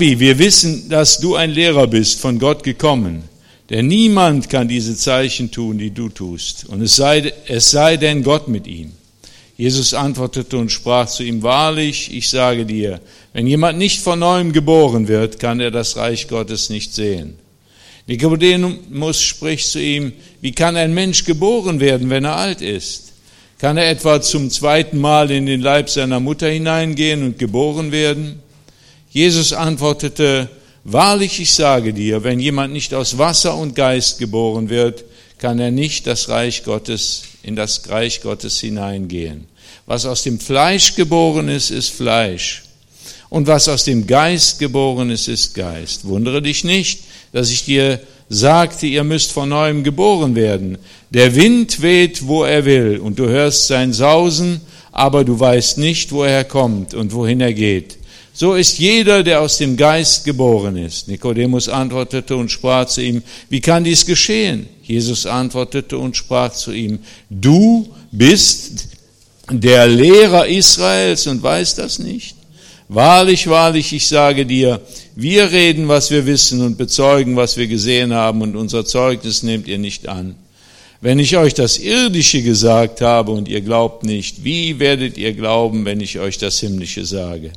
Wir wissen, dass du ein Lehrer bist, von Gott gekommen. Denn niemand kann diese Zeichen tun, die du tust. Und es sei, es sei denn Gott mit ihm. Jesus antwortete und sprach zu ihm, wahrlich, ich sage dir, wenn jemand nicht von neuem geboren wird, kann er das Reich Gottes nicht sehen. Nikodemus spricht zu ihm, wie kann ein Mensch geboren werden, wenn er alt ist? Kann er etwa zum zweiten Mal in den Leib seiner Mutter hineingehen und geboren werden? Jesus antwortete, Wahrlich, ich sage dir, wenn jemand nicht aus Wasser und Geist geboren wird, kann er nicht das Reich Gottes, in das Reich Gottes hineingehen. Was aus dem Fleisch geboren ist, ist Fleisch. Und was aus dem Geist geboren ist, ist Geist. Wundere dich nicht, dass ich dir sagte, ihr müsst von neuem geboren werden. Der Wind weht, wo er will, und du hörst sein Sausen, aber du weißt nicht, wo er kommt und wohin er geht. So ist jeder, der aus dem Geist geboren ist. Nikodemus antwortete und sprach zu ihm, wie kann dies geschehen? Jesus antwortete und sprach zu ihm, du bist der Lehrer Israels und weißt das nicht? Wahrlich, wahrlich, ich sage dir, wir reden, was wir wissen und bezeugen, was wir gesehen haben und unser Zeugnis nehmt ihr nicht an. Wenn ich euch das Irdische gesagt habe und ihr glaubt nicht, wie werdet ihr glauben, wenn ich euch das Himmlische sage?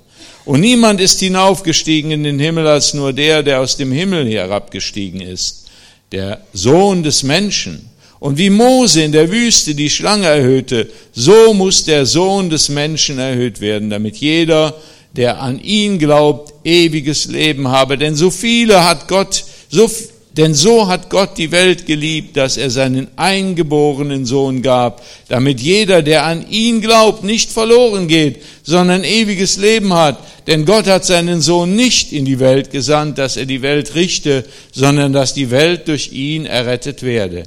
Und niemand ist hinaufgestiegen in den Himmel als nur der, der aus dem Himmel herabgestiegen ist, der Sohn des Menschen. Und wie Mose in der Wüste die Schlange erhöhte, so muss der Sohn des Menschen erhöht werden, damit jeder, der an ihn glaubt, ewiges Leben habe. Denn so viele hat Gott, so denn so hat Gott die Welt geliebt, dass er seinen eingeborenen Sohn gab, damit jeder, der an ihn glaubt, nicht verloren geht, sondern ewiges Leben hat. Denn Gott hat seinen Sohn nicht in die Welt gesandt, dass er die Welt richte, sondern dass die Welt durch ihn errettet werde.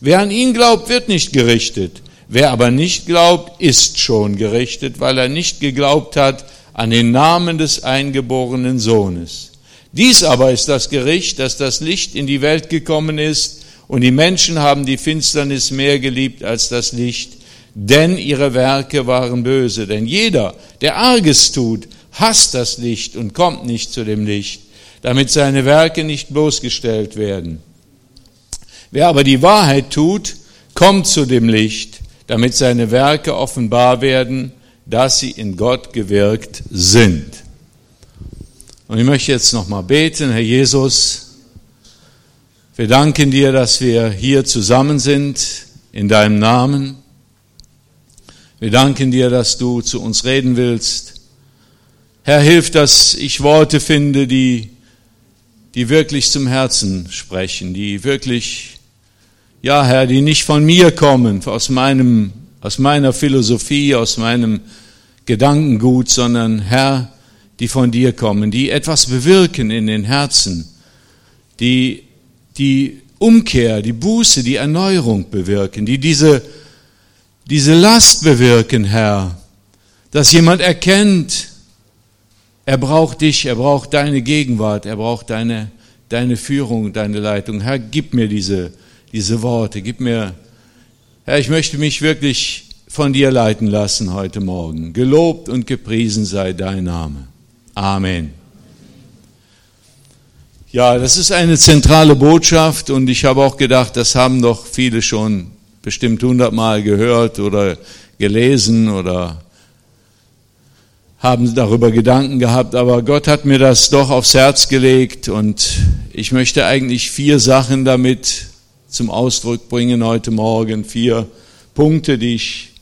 Wer an ihn glaubt, wird nicht gerichtet. Wer aber nicht glaubt, ist schon gerichtet, weil er nicht geglaubt hat an den Namen des eingeborenen Sohnes. Dies aber ist das Gericht, dass das Licht in die Welt gekommen ist und die Menschen haben die Finsternis mehr geliebt als das Licht, denn ihre Werke waren böse. Denn jeder, der Arges tut, hasst das Licht und kommt nicht zu dem Licht, damit seine Werke nicht bloßgestellt werden. Wer aber die Wahrheit tut, kommt zu dem Licht, damit seine Werke offenbar werden, dass sie in Gott gewirkt sind. Und ich möchte jetzt nochmal beten, Herr Jesus, wir danken dir, dass wir hier zusammen sind in deinem Namen. Wir danken dir, dass du zu uns reden willst. Herr, hilf, dass ich Worte finde, die, die wirklich zum Herzen sprechen, die wirklich, ja, Herr, die nicht von mir kommen, aus meinem, aus meiner Philosophie, aus meinem Gedankengut, sondern Herr, die von dir kommen, die etwas bewirken in den Herzen, die die Umkehr, die Buße, die Erneuerung bewirken, die diese, diese Last bewirken, Herr, dass jemand erkennt, er braucht dich, er braucht deine Gegenwart, er braucht deine, deine Führung, deine Leitung. Herr, gib mir diese, diese Worte, gib mir, Herr, ich möchte mich wirklich von dir leiten lassen heute Morgen. Gelobt und gepriesen sei dein Name. Amen. Ja, das ist eine zentrale Botschaft und ich habe auch gedacht, das haben doch viele schon bestimmt hundertmal gehört oder gelesen oder haben darüber Gedanken gehabt, aber Gott hat mir das doch aufs Herz gelegt und ich möchte eigentlich vier Sachen damit zum Ausdruck bringen heute Morgen, vier Punkte, die ich,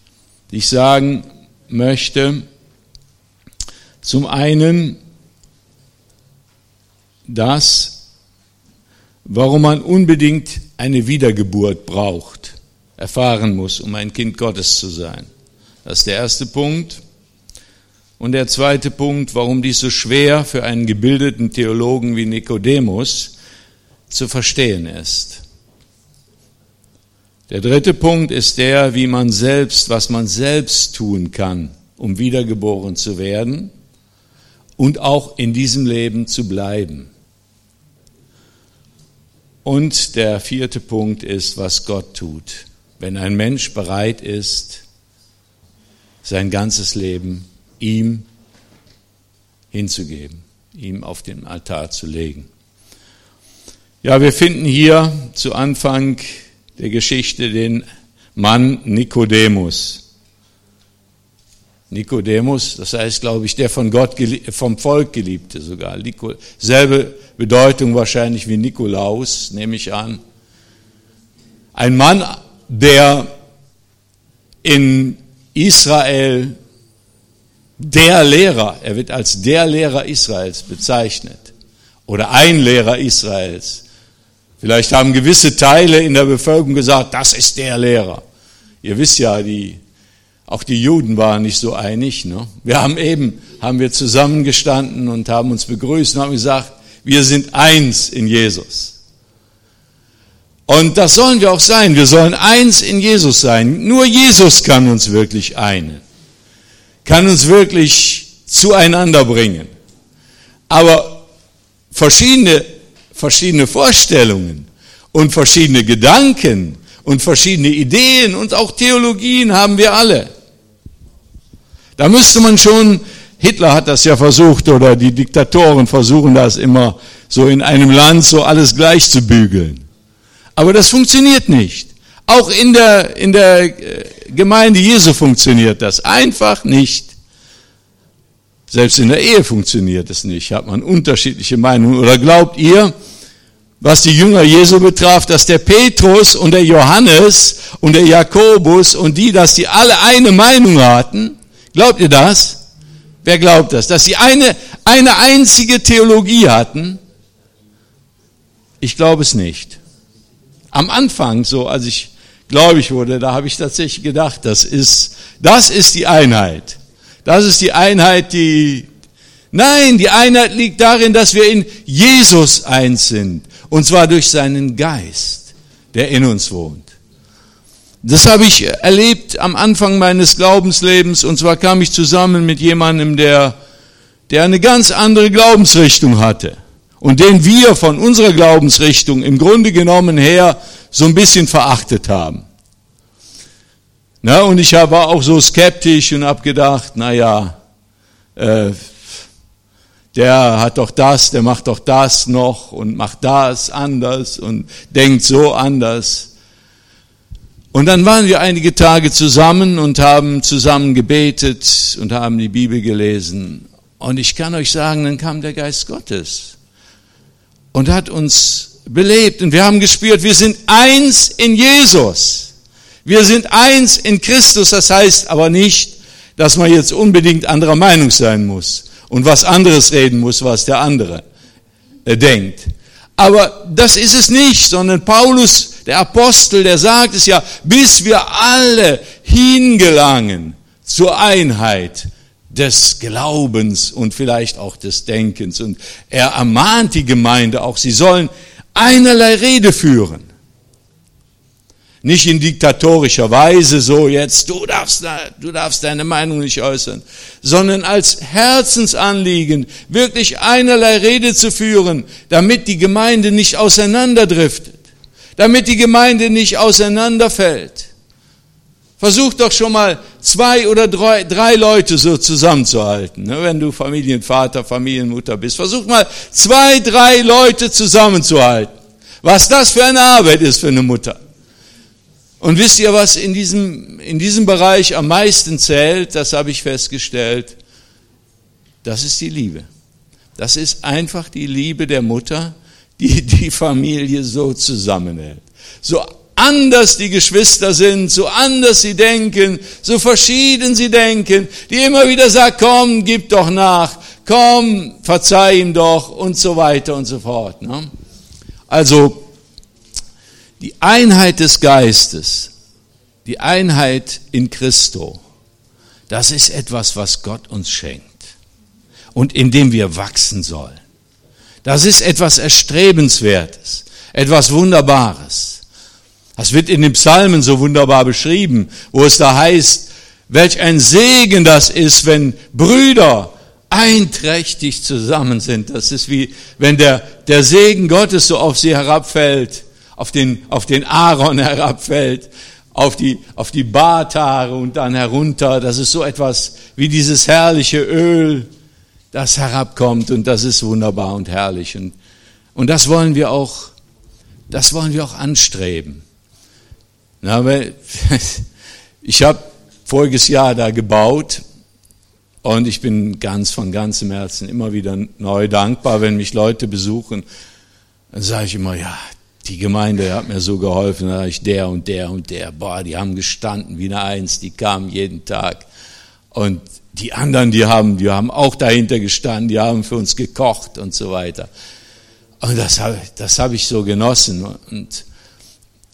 die ich sagen möchte. Zum einen das, warum man unbedingt eine Wiedergeburt braucht, erfahren muss, um ein Kind Gottes zu sein. Das ist der erste Punkt. Und der zweite Punkt, warum dies so schwer für einen gebildeten Theologen wie Nikodemus zu verstehen ist. Der dritte Punkt ist der, wie man selbst, was man selbst tun kann, um wiedergeboren zu werden und auch in diesem Leben zu bleiben. Und der vierte Punkt ist, was Gott tut. Wenn ein Mensch bereit ist, sein ganzes Leben ihm hinzugeben. ihm auf den Altar zu legen. Ja, wir finden hier zu Anfang der Geschichte den Mann Nikodemus. Nikodemus, das heißt, glaube ich, der von Gott, vom Volk geliebte sogar. Selbe Bedeutung wahrscheinlich wie Nikolaus, nehme ich an. Ein Mann, der in Israel der Lehrer, er wird als der Lehrer Israels bezeichnet oder ein Lehrer Israels. Vielleicht haben gewisse Teile in der Bevölkerung gesagt, das ist der Lehrer. Ihr wisst ja, die, auch die Juden waren nicht so einig. Ne? Wir haben eben, haben wir zusammengestanden und haben uns begrüßt und haben gesagt, wir sind eins in Jesus. Und das sollen wir auch sein. Wir sollen eins in Jesus sein. Nur Jesus kann uns wirklich einen kann uns wirklich zueinander bringen. Aber verschiedene, verschiedene Vorstellungen und verschiedene Gedanken und verschiedene Ideen und auch Theologien haben wir alle. Da müsste man schon, Hitler hat das ja versucht oder die Diktatoren versuchen das immer so in einem Land so alles gleich zu bügeln. Aber das funktioniert nicht. Auch in der, in der äh, Gemeinde Jesu funktioniert das einfach nicht. Selbst in der Ehe funktioniert es nicht, hat man unterschiedliche Meinungen. Oder glaubt ihr, was die Jünger Jesu betraf, dass der Petrus und der Johannes und der Jakobus und die, dass die alle eine Meinung hatten? Glaubt ihr das? Wer glaubt das? Dass sie eine, eine einzige Theologie hatten? Ich glaube es nicht. Am Anfang, so als ich gläubig wurde, da habe ich tatsächlich gedacht, das ist, das ist die Einheit. Das ist die Einheit, die, nein, die Einheit liegt darin, dass wir in Jesus eins sind. Und zwar durch seinen Geist, der in uns wohnt. Das habe ich erlebt am Anfang meines Glaubenslebens. Und zwar kam ich zusammen mit jemandem, der, der eine ganz andere Glaubensrichtung hatte. Und den wir von unserer Glaubensrichtung im Grunde genommen her so ein bisschen verachtet haben. Na, und ich war auch so skeptisch und habe gedacht, na ja, äh, der hat doch das, der macht doch das noch und macht das anders und denkt so anders. Und dann waren wir einige Tage zusammen und haben zusammen gebetet und haben die Bibel gelesen. Und ich kann euch sagen, dann kam der Geist Gottes und hat uns belebt und wir haben gespürt, wir sind eins in Jesus. Wir sind eins in Christus, das heißt aber nicht, dass man jetzt unbedingt anderer Meinung sein muss und was anderes reden muss, was der andere äh, denkt. Aber das ist es nicht, sondern Paulus, der Apostel, der sagt es ja, bis wir alle hingelangen zur Einheit des Glaubens und vielleicht auch des Denkens. Und er ermahnt die Gemeinde auch, sie sollen einerlei Rede führen. Nicht in diktatorischer Weise, so jetzt, du darfst, du darfst deine Meinung nicht äußern, sondern als Herzensanliegen wirklich einerlei Rede zu führen, damit die Gemeinde nicht auseinanderdriftet, damit die Gemeinde nicht auseinanderfällt. Versuch doch schon mal zwei oder drei, drei Leute so zusammenzuhalten, ne, wenn du Familienvater, Familienmutter bist. Versuch mal zwei, drei Leute zusammenzuhalten. Was das für eine Arbeit ist für eine Mutter. Und wisst ihr, was in diesem, in diesem Bereich am meisten zählt? Das habe ich festgestellt. Das ist die Liebe. Das ist einfach die Liebe der Mutter, die die Familie so zusammenhält. So anders die Geschwister sind, so anders sie denken, so verschieden sie denken, die immer wieder sagt, komm, gib doch nach, komm, verzeih ihm doch und so weiter und so fort. Ne? Also die Einheit des Geistes, die Einheit in Christo, das ist etwas, was Gott uns schenkt und in dem wir wachsen sollen. Das ist etwas Erstrebenswertes, etwas Wunderbares. Das wird in den Psalmen so wunderbar beschrieben, wo es da heißt, welch ein Segen das ist, wenn Brüder einträchtig zusammen sind. Das ist wie, wenn der, der Segen Gottes so auf sie herabfällt auf den, auf den Aaron herabfällt, auf die, auf die Barthaare und dann herunter. Das ist so etwas wie dieses herrliche Öl, das herabkommt und das ist wunderbar und herrlich. Und, und das wollen wir auch, das wollen wir auch anstreben. Na, ich habe voriges Jahr da gebaut und ich bin ganz von ganzem Herzen immer wieder neu dankbar, wenn mich Leute besuchen. Dann sage ich immer, ja, die Gemeinde hat mir so geholfen, da ich der und der und der, boah, die haben gestanden wie eine Eins, die kamen jeden Tag. Und die anderen, die haben, die haben auch dahinter gestanden, die haben für uns gekocht und so weiter. Und das habe das hab ich so genossen. Und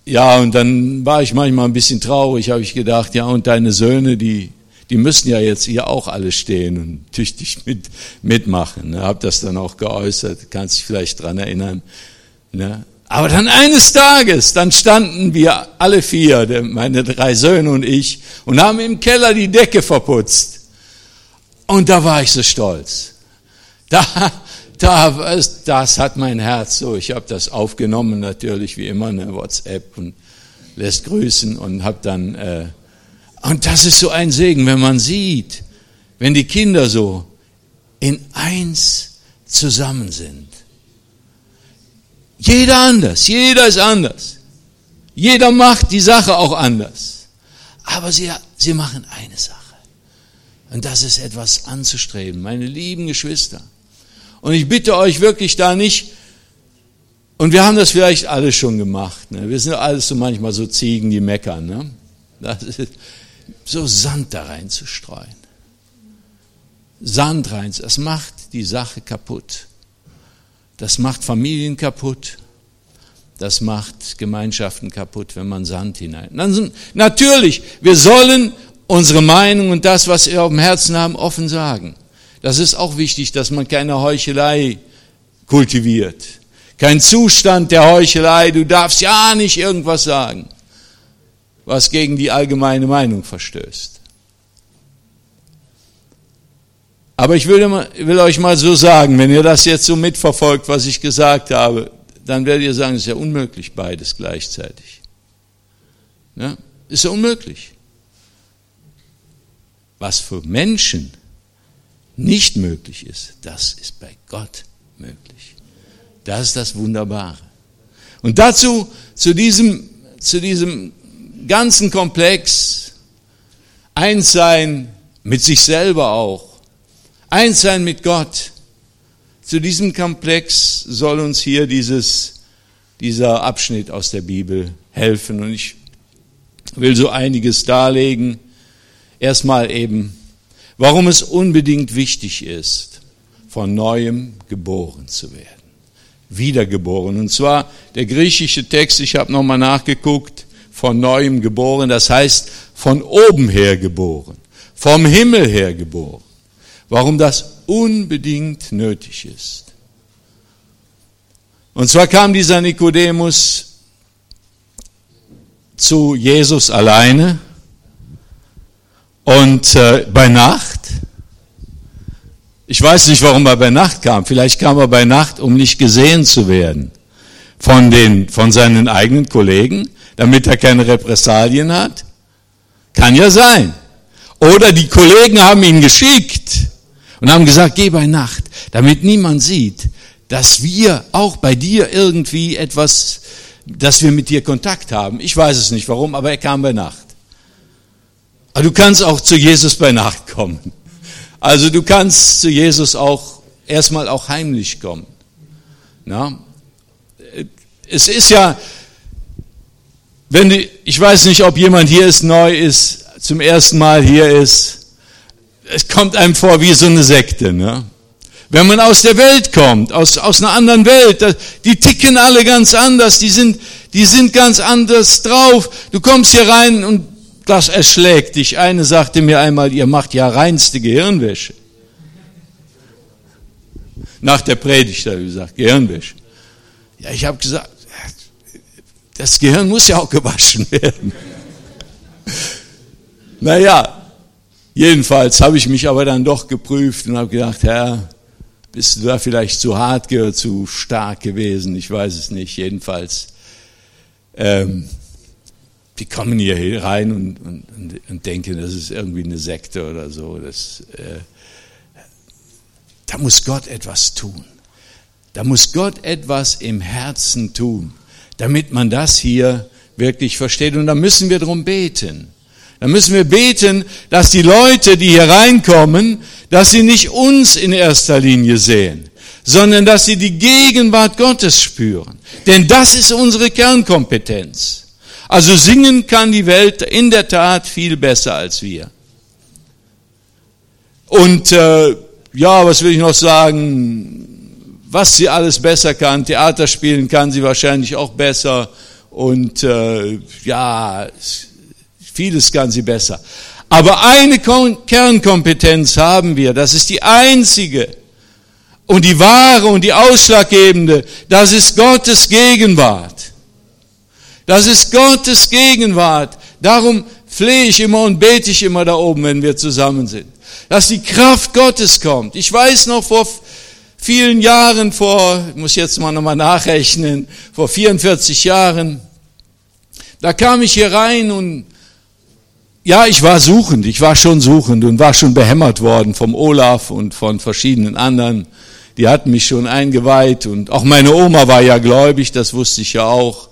ja, und dann war ich manchmal ein bisschen traurig, habe ich gedacht, ja, und deine Söhne, die, die müssen ja jetzt hier auch alle stehen und tüchtig mit, mitmachen. Ne? Habe das dann auch geäußert, kannst dich vielleicht dran erinnern. Ne? Aber dann eines Tages, dann standen wir alle vier, meine drei Söhne und ich, und haben im Keller die Decke verputzt. Und da war ich so stolz. Da, da, das hat mein Herz so. Ich habe das aufgenommen natürlich wie immer, eine WhatsApp und lässt grüßen und habe dann äh, und das ist so ein Segen, wenn man sieht, wenn die Kinder so in eins zusammen sind. Jeder anders, jeder ist anders. Jeder macht die Sache auch anders. Aber sie, sie machen eine Sache. Und das ist etwas anzustreben, meine lieben Geschwister. Und ich bitte euch wirklich da nicht, und wir haben das vielleicht alle schon gemacht, ne? wir sind alles so manchmal so Ziegen, die meckern, ne? das ist, so Sand da reinzustreuen. Sand rein, das macht die Sache kaputt. Das macht Familien kaputt. Das macht Gemeinschaften kaputt, wenn man Sand hinein. Dann, natürlich, wir sollen unsere Meinung und das, was wir auf dem Herzen haben, offen sagen. Das ist auch wichtig, dass man keine Heuchelei kultiviert. Kein Zustand der Heuchelei. Du darfst ja nicht irgendwas sagen, was gegen die allgemeine Meinung verstößt. Aber ich will, will, euch mal so sagen, wenn ihr das jetzt so mitverfolgt, was ich gesagt habe, dann werdet ihr sagen, es ist ja unmöglich, beides gleichzeitig. Ja? Ist ja unmöglich was für Menschen nicht möglich ist, das ist bei Gott möglich. Das ist das Wunderbare. Und dazu, zu diesem, zu diesem ganzen Komplex, eins sein mit sich selber auch, eins sein mit Gott, zu diesem Komplex soll uns hier dieses, dieser Abschnitt aus der Bibel helfen. Und ich will so einiges darlegen Erstmal eben, warum es unbedingt wichtig ist, von neuem geboren zu werden. Wiedergeboren. Und zwar der griechische Text, ich habe nochmal nachgeguckt, von neuem geboren, das heißt von oben her geboren, vom Himmel her geboren. Warum das unbedingt nötig ist. Und zwar kam dieser Nikodemus zu Jesus alleine und äh, bei Nacht, ich weiß nicht, warum er bei Nacht kam. Vielleicht kam er bei Nacht, um nicht gesehen zu werden von, den, von seinen eigenen Kollegen, damit er keine Repressalien hat. Kann ja sein. Oder die Kollegen haben ihn geschickt und haben gesagt, geh bei Nacht, damit niemand sieht, dass wir auch bei dir irgendwie etwas, dass wir mit dir Kontakt haben. Ich weiß es nicht warum, aber er kam bei Nacht. Aber du kannst auch zu Jesus bei Nacht kommen. Also du kannst zu Jesus auch erstmal auch heimlich kommen. Na? Es ist ja, wenn du, ich weiß nicht, ob jemand hier ist, neu ist, zum ersten Mal hier ist, es kommt einem vor wie so eine Sekte. Ne? Wenn man aus der Welt kommt, aus, aus einer anderen Welt, die ticken alle ganz anders, die sind, die sind ganz anders drauf. Du kommst hier rein und das erschlägt dich. Eine sagte mir einmal, ihr macht ja reinste Gehirnwäsche. Nach der Predigt habe ich gesagt, Gehirnwäsche. Ja, ich habe gesagt, das Gehirn muss ja auch gewaschen werden. naja, jedenfalls habe ich mich aber dann doch geprüft und habe gedacht, Herr, bist du da vielleicht zu hart oder zu stark gewesen? Ich weiß es nicht. Jedenfalls ähm, die kommen hier rein und, und, und denken, das ist irgendwie eine Sekte oder so. Das, äh, da muss Gott etwas tun. Da muss Gott etwas im Herzen tun, damit man das hier wirklich versteht. Und da müssen wir darum beten. Da müssen wir beten, dass die Leute, die hier reinkommen, dass sie nicht uns in erster Linie sehen, sondern dass sie die Gegenwart Gottes spüren. Denn das ist unsere Kernkompetenz. Also singen kann die Welt in der Tat viel besser als wir. Und äh, ja, was will ich noch sagen? Was sie alles besser kann, Theater spielen kann sie wahrscheinlich auch besser und äh, ja, vieles kann sie besser. Aber eine Kernkompetenz haben wir, das ist die einzige und die wahre und die ausschlaggebende, das ist Gottes Gegenwart. Das ist Gottes Gegenwart. Darum flehe ich immer und bete ich immer da oben, wenn wir zusammen sind. Dass die Kraft Gottes kommt. Ich weiß noch vor vielen Jahren, vor, ich muss jetzt mal nochmal nachrechnen, vor 44 Jahren, da kam ich hier rein und ja, ich war suchend, ich war schon suchend und war schon behämmert worden vom Olaf und von verschiedenen anderen. Die hatten mich schon eingeweiht und auch meine Oma war ja gläubig, das wusste ich ja auch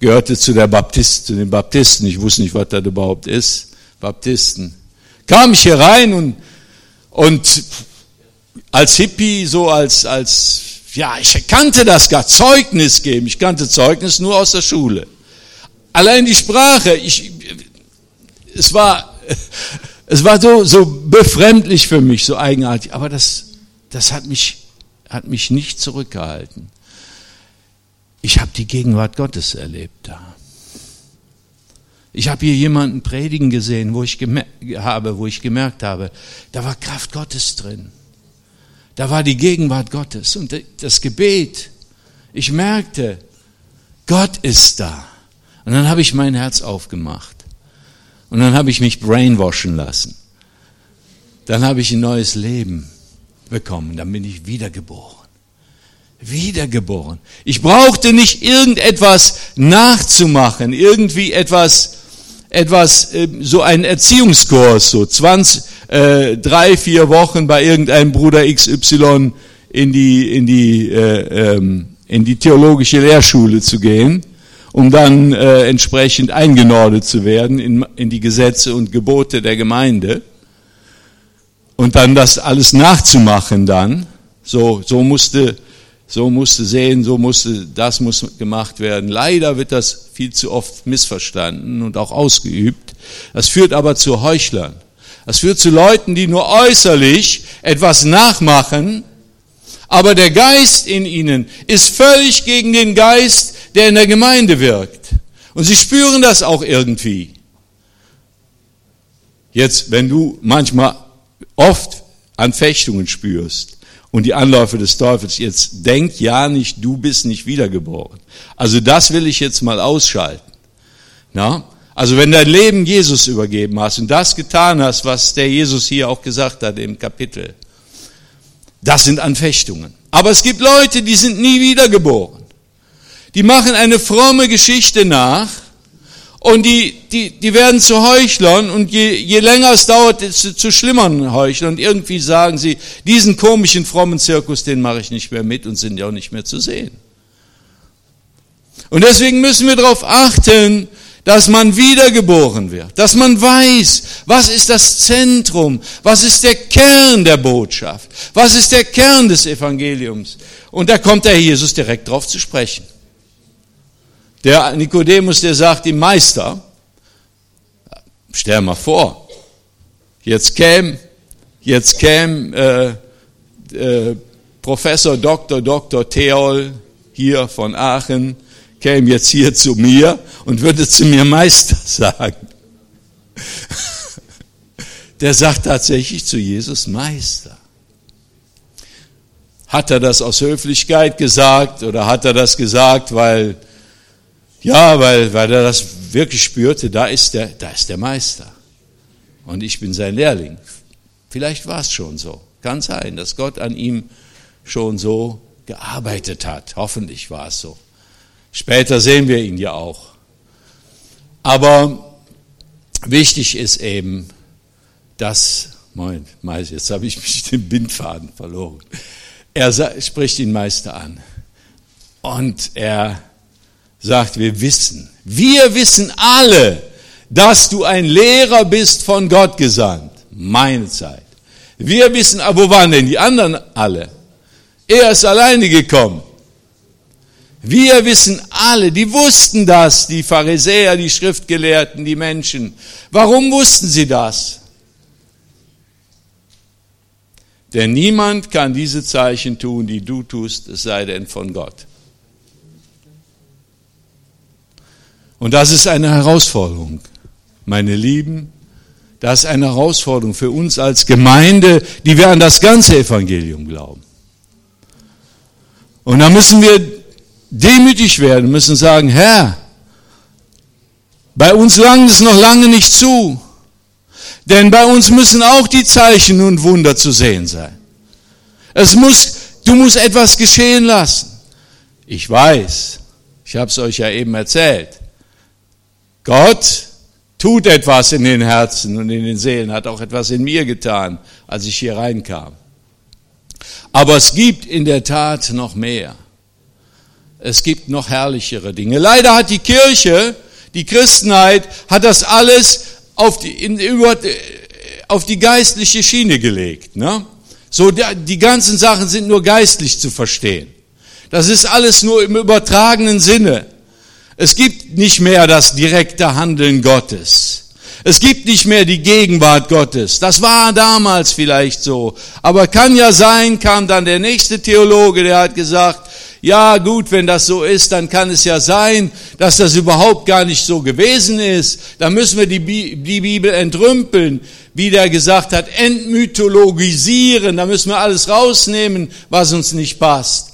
gehörte zu der Baptist, zu den Baptisten. Ich wusste nicht, was das überhaupt ist. Baptisten. Kam ich hier rein und, und als Hippie, so als, als, ja, ich kannte das gar, Zeugnis geben. Ich kannte Zeugnis nur aus der Schule. Allein die Sprache, ich, es war, es war so, so befremdlich für mich, so eigenartig. Aber das, das hat mich, hat mich nicht zurückgehalten. Ich habe die Gegenwart Gottes erlebt da. Ich habe hier jemanden predigen gesehen, wo ich habe, wo ich gemerkt habe, da war Kraft Gottes drin. Da war die Gegenwart Gottes und das Gebet. Ich merkte, Gott ist da. Und dann habe ich mein Herz aufgemacht. Und dann habe ich mich brainwashen lassen. Dann habe ich ein neues Leben bekommen. Dann bin ich wiedergeboren wiedergeboren. Ich brauchte nicht irgendetwas nachzumachen, irgendwie etwas, etwas, äh, so einen Erziehungskurs, so 20, äh, drei, vier Wochen bei irgendeinem Bruder XY in die, in die, äh, ähm, in die theologische Lehrschule zu gehen, um dann äh, entsprechend eingenordet zu werden in, in die Gesetze und Gebote der Gemeinde und dann das alles nachzumachen dann. So, so musste so musste sehen, so musste, das muss gemacht werden. Leider wird das viel zu oft missverstanden und auch ausgeübt. Das führt aber zu Heuchlern. Das führt zu Leuten, die nur äußerlich etwas nachmachen, aber der Geist in ihnen ist völlig gegen den Geist, der in der Gemeinde wirkt. Und sie spüren das auch irgendwie. Jetzt, wenn du manchmal oft Anfechtungen spürst, und die Anläufe des Teufels. Jetzt denk ja nicht, du bist nicht wiedergeboren. Also das will ich jetzt mal ausschalten. Na? Also wenn dein Leben Jesus übergeben hast und das getan hast, was der Jesus hier auch gesagt hat im Kapitel, das sind Anfechtungen. Aber es gibt Leute, die sind nie wiedergeboren. Die machen eine fromme Geschichte nach und die, die, die werden zu Heuchlern und je, je länger es dauert, desto zu schlimmeren Heuchlern. Und irgendwie sagen sie, diesen komischen, frommen Zirkus, den mache ich nicht mehr mit und sind ja auch nicht mehr zu sehen. Und deswegen müssen wir darauf achten, dass man wiedergeboren wird, dass man weiß, was ist das Zentrum, was ist der Kern der Botschaft, was ist der Kern des Evangeliums. Und da kommt der Jesus direkt drauf zu sprechen. Der Nikodemus, der sagt ihm, Meister, stell mal vor, jetzt käme, jetzt käme äh, äh, Professor Dr. Dr. Theol hier von Aachen, käme jetzt hier zu mir und würde zu mir Meister sagen. Der sagt tatsächlich zu Jesus Meister. Hat er das aus Höflichkeit gesagt oder hat er das gesagt, weil ja, weil, weil er das wirklich spürte, da ist, der, da ist der Meister. Und ich bin sein Lehrling. Vielleicht war es schon so. Kann sein, dass Gott an ihm schon so gearbeitet hat. Hoffentlich war es so. Später sehen wir ihn ja auch. Aber wichtig ist eben, dass Moin, Mais, jetzt habe ich mich den Bindfaden verloren. Er spricht den Meister an. Und er sagt, wir wissen, wir wissen alle, dass du ein Lehrer bist von Gott gesandt. Meine Zeit. Wir wissen, aber wo waren denn die anderen alle? Er ist alleine gekommen. Wir wissen alle, die wussten das, die Pharisäer, die Schriftgelehrten, die Menschen. Warum wussten sie das? Denn niemand kann diese Zeichen tun, die du tust, es sei denn von Gott. Und das ist eine Herausforderung, meine Lieben. Das ist eine Herausforderung für uns als Gemeinde, die wir an das ganze Evangelium glauben. Und da müssen wir demütig werden, müssen sagen, Herr, bei uns langt es noch lange nicht zu, denn bei uns müssen auch die Zeichen und Wunder zu sehen sein. Es muss, du musst etwas geschehen lassen. Ich weiß, ich habe es euch ja eben erzählt. Gott tut etwas in den Herzen und in den Seelen, hat auch etwas in mir getan, als ich hier reinkam. Aber es gibt in der Tat noch mehr. Es gibt noch herrlichere Dinge. Leider hat die Kirche, die Christenheit, hat das alles auf die, in, über, auf die geistliche Schiene gelegt. Ne? So, die ganzen Sachen sind nur geistlich zu verstehen. Das ist alles nur im übertragenen Sinne. Es gibt nicht mehr das direkte Handeln Gottes. Es gibt nicht mehr die Gegenwart Gottes. Das war damals vielleicht so. Aber kann ja sein, kam dann der nächste Theologe, der hat gesagt, ja gut, wenn das so ist, dann kann es ja sein, dass das überhaupt gar nicht so gewesen ist. Dann müssen wir die, die Bibel entrümpeln, wie der gesagt hat, entmythologisieren. Da müssen wir alles rausnehmen, was uns nicht passt.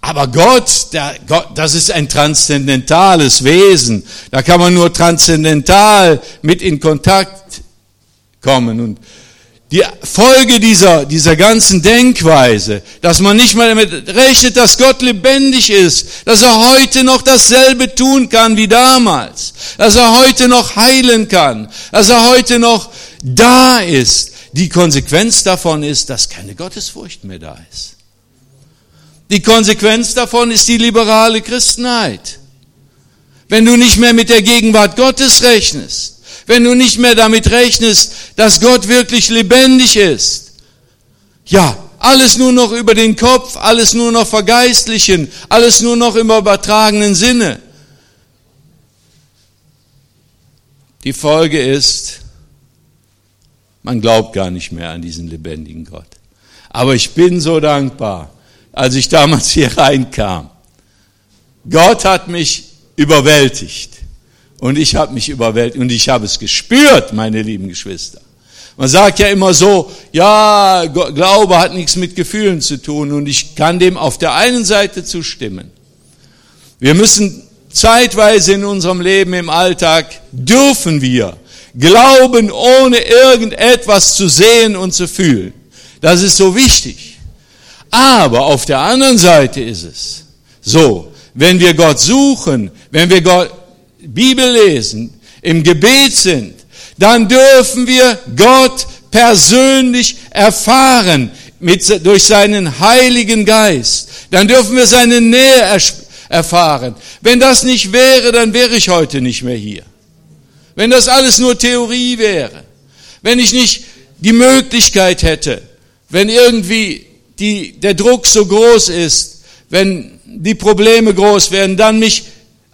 Aber Gott, der, Gott, das ist ein transzendentales Wesen. Da kann man nur transzendental mit in Kontakt kommen. Und die Folge dieser, dieser ganzen Denkweise, dass man nicht mal damit rechnet, dass Gott lebendig ist, dass er heute noch dasselbe tun kann wie damals, dass er heute noch heilen kann, dass er heute noch da ist. Die Konsequenz davon ist, dass keine Gottesfurcht mehr da ist. Die Konsequenz davon ist die liberale Christenheit. Wenn du nicht mehr mit der Gegenwart Gottes rechnest, wenn du nicht mehr damit rechnest, dass Gott wirklich lebendig ist. Ja, alles nur noch über den Kopf, alles nur noch vergeistlichen, alles nur noch im übertragenen Sinne. Die Folge ist, man glaubt gar nicht mehr an diesen lebendigen Gott. Aber ich bin so dankbar, als ich damals hier reinkam. Gott hat mich überwältigt. Und ich habe mich überwältigt und ich habe es gespürt, meine lieben Geschwister. Man sagt ja immer so, ja, Glaube hat nichts mit Gefühlen zu tun und ich kann dem auf der einen Seite zustimmen. Wir müssen zeitweise in unserem Leben im Alltag, dürfen wir glauben, ohne irgendetwas zu sehen und zu fühlen. Das ist so wichtig. Aber auf der anderen Seite ist es so, wenn wir Gott suchen, wenn wir Gott Bibel lesen, im Gebet sind, dann dürfen wir Gott persönlich erfahren mit, durch seinen Heiligen Geist. Dann dürfen wir seine Nähe erfahren. Wenn das nicht wäre, dann wäre ich heute nicht mehr hier. Wenn das alles nur Theorie wäre. Wenn ich nicht die Möglichkeit hätte, wenn irgendwie die, der Druck so groß ist, wenn die Probleme groß werden, dann mich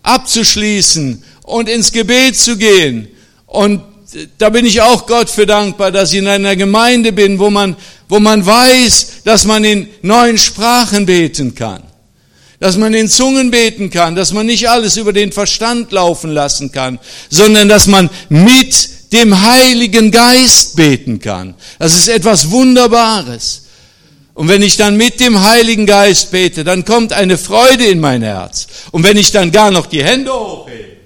abzuschließen und ins Gebet zu gehen. Und da bin ich auch Gott für dankbar, dass ich in einer Gemeinde bin, wo man, wo man weiß, dass man in neuen Sprachen beten kann. Dass man in Zungen beten kann, dass man nicht alles über den Verstand laufen lassen kann, sondern dass man mit dem Heiligen Geist beten kann. Das ist etwas Wunderbares. Und wenn ich dann mit dem Heiligen Geist bete, dann kommt eine Freude in mein Herz. Und wenn ich dann gar noch die Hände hochhebe,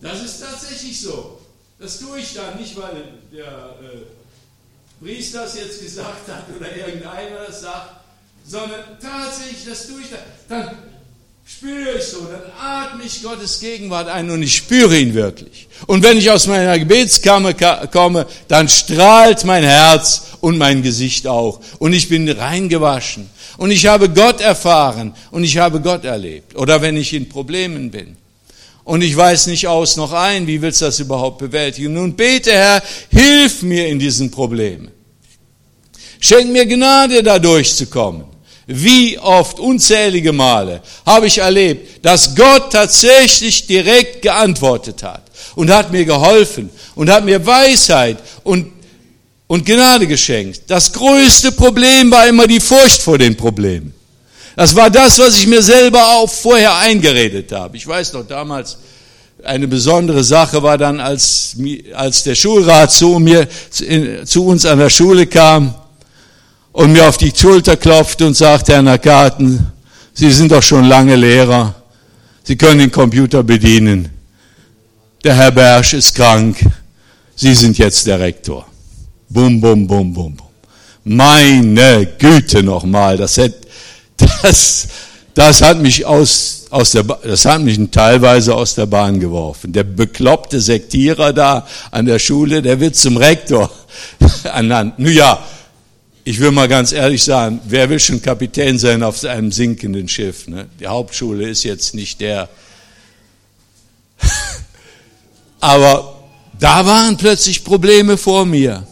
das ist tatsächlich so. Das tue ich dann nicht, weil der äh, Priester das jetzt gesagt hat oder irgendeiner das sagt, sondern tatsächlich, das tue ich dann. Dann spüre ich so, dann atme ich Gottes Gegenwart ein und ich spüre ihn wirklich. Und wenn ich aus meiner Gebetskammer komme, dann strahlt mein Herz und mein Gesicht auch. Und ich bin reingewaschen. Und ich habe Gott erfahren und ich habe Gott erlebt. Oder wenn ich in Problemen bin. Und ich weiß nicht aus noch ein, wie willst du das überhaupt bewältigen? Nun bete, Herr, hilf mir in diesen Problemen. Schenk mir Gnade, da durchzukommen. Wie oft, unzählige Male, habe ich erlebt, dass Gott tatsächlich direkt geantwortet hat und hat mir geholfen und hat mir Weisheit und, und Gnade geschenkt. Das größte Problem war immer die Furcht vor den Problemen. Das war das, was ich mir selber auch vorher eingeredet habe. Ich weiß noch damals, eine besondere Sache war dann, als, als der Schulrat zu mir, zu uns an der Schule kam, und mir auf die Schulter klopfte und sagte, Herr Nakaten, Sie sind doch schon lange Lehrer. Sie können den Computer bedienen. Der Herr Bersch ist krank. Sie sind jetzt der Rektor. Bum, bum, bum, bum, bum. Meine Güte nochmal, das, hat, das, das hat mich aus, aus der, das hat mich teilweise aus der Bahn geworfen. Der bekloppte Sektierer da an der Schule, der wird zum Rektor ernannt. Nun ja, ich will mal ganz ehrlich sagen, wer will schon Kapitän sein auf einem sinkenden Schiff? Ne? Die Hauptschule ist jetzt nicht der. Aber da waren plötzlich Probleme vor mir.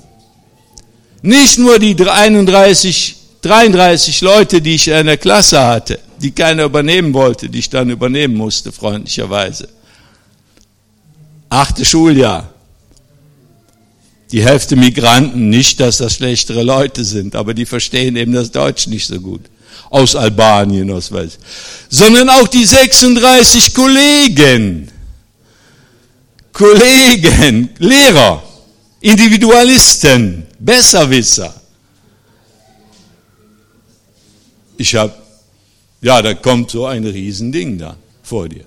Nicht nur die 31, 33 Leute, die ich in der Klasse hatte, die keiner übernehmen wollte, die ich dann übernehmen musste, freundlicherweise. Achte Schuljahr die Hälfte Migranten, nicht, dass das schlechtere Leute sind, aber die verstehen eben das Deutsch nicht so gut. Aus Albanien, aus weiß. Sondern auch die 36 Kollegen. Kollegen, Lehrer, Individualisten, Besserwisser. Ich habe, ja, da kommt so ein Riesending da vor dir.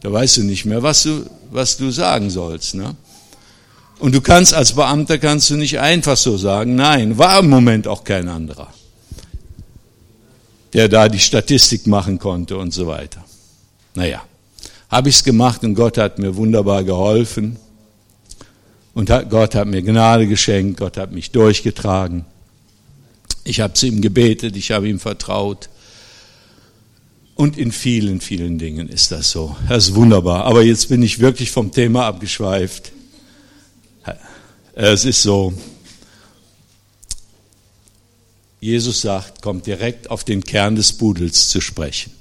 Da weißt du nicht mehr, was du, was du sagen sollst. Ne? Und du kannst als Beamter kannst du nicht einfach so sagen, nein, war im Moment auch kein anderer, der da die Statistik machen konnte und so weiter. Naja, habe ich es gemacht und Gott hat mir wunderbar geholfen. Und Gott hat mir Gnade geschenkt, Gott hat mich durchgetragen. Ich habe zu ihm gebetet, ich habe ihm vertraut. Und in vielen, vielen Dingen ist das so. Das ist wunderbar. Aber jetzt bin ich wirklich vom Thema abgeschweift. Es ist so, Jesus sagt, kommt direkt auf den Kern des Pudels zu sprechen.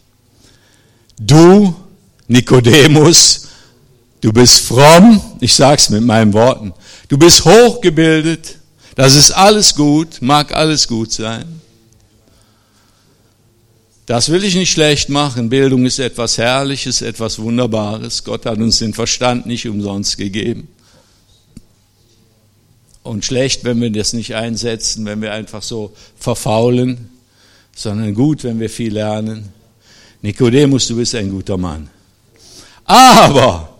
Du, Nikodemus, du bist fromm, ich sag's mit meinen Worten, du bist hochgebildet, das ist alles gut, mag alles gut sein. Das will ich nicht schlecht machen. Bildung ist etwas Herrliches, etwas Wunderbares. Gott hat uns den Verstand nicht umsonst gegeben und schlecht, wenn wir das nicht einsetzen, wenn wir einfach so verfaulen, sondern gut, wenn wir viel lernen. Nikodemus, du bist ein guter Mann. Aber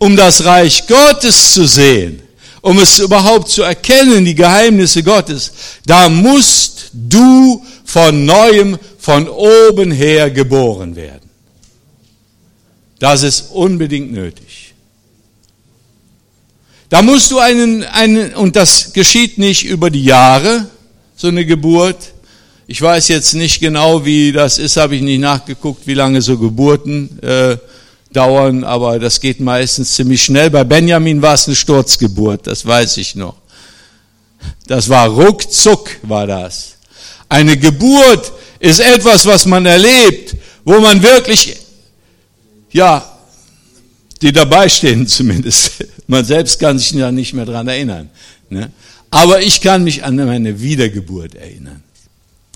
um das Reich Gottes zu sehen, um es überhaupt zu erkennen, die Geheimnisse Gottes, da musst du von neuem, von oben her geboren werden. Das ist unbedingt nötig. Da musst du einen, einen, und das geschieht nicht über die Jahre, so eine Geburt. Ich weiß jetzt nicht genau, wie das ist, habe ich nicht nachgeguckt, wie lange so Geburten äh, dauern, aber das geht meistens ziemlich schnell. Bei Benjamin war es eine Sturzgeburt, das weiß ich noch. Das war ruckzuck, war das. Eine Geburt ist etwas, was man erlebt, wo man wirklich, ja, die dabei stehen zumindest. Man selbst kann sich da nicht mehr dran erinnern. Ne? Aber ich kann mich an meine Wiedergeburt erinnern.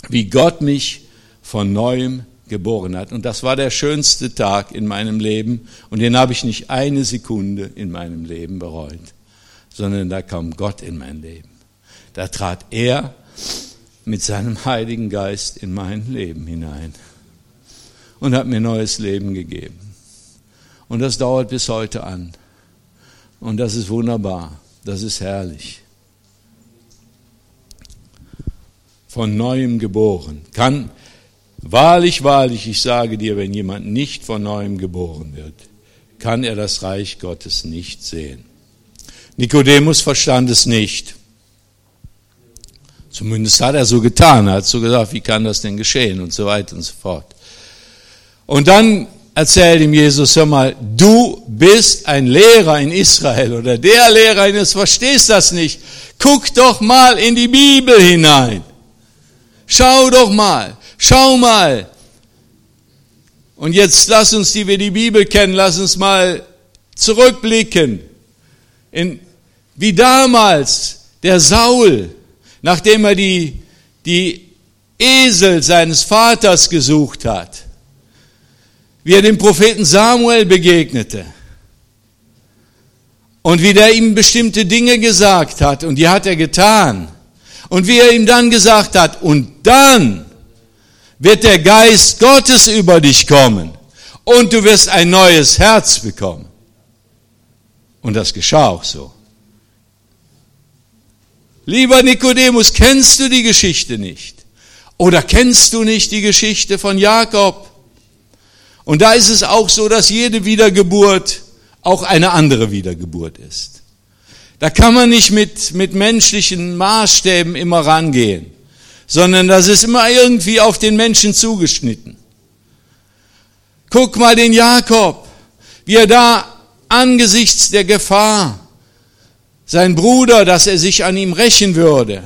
Wie Gott mich von neuem geboren hat. Und das war der schönste Tag in meinem Leben. Und den habe ich nicht eine Sekunde in meinem Leben bereut, sondern da kam Gott in mein Leben. Da trat er mit seinem Heiligen Geist in mein Leben hinein und hat mir neues Leben gegeben. Und das dauert bis heute an. Und das ist wunderbar. Das ist herrlich. Von neuem geboren. Kann, Wahrlich, wahrlich, ich sage dir, wenn jemand nicht von neuem geboren wird, kann er das Reich Gottes nicht sehen. Nikodemus verstand es nicht. Zumindest hat er so getan, er hat so gesagt, wie kann das denn geschehen und so weiter und so fort. Und dann erzählt ihm Jesus, hör mal, du bist ein Lehrer in Israel oder der Lehrer in Israel, verstehst das nicht. Guck doch mal in die Bibel hinein. Schau doch mal, schau mal. Und jetzt lass uns, die wir die Bibel kennen, lass uns mal zurückblicken. In, wie damals der Saul, nachdem er die, die Esel seines Vaters gesucht hat, wie er dem Propheten Samuel begegnete und wie der ihm bestimmte Dinge gesagt hat und die hat er getan und wie er ihm dann gesagt hat und dann wird der Geist Gottes über dich kommen und du wirst ein neues Herz bekommen. Und das geschah auch so. Lieber Nikodemus, kennst du die Geschichte nicht? Oder kennst du nicht die Geschichte von Jakob? Und da ist es auch so, dass jede Wiedergeburt auch eine andere Wiedergeburt ist. Da kann man nicht mit, mit menschlichen Maßstäben immer rangehen, sondern das ist immer irgendwie auf den Menschen zugeschnitten. Guck mal den Jakob, wie er da angesichts der Gefahr sein Bruder, dass er sich an ihm rächen würde,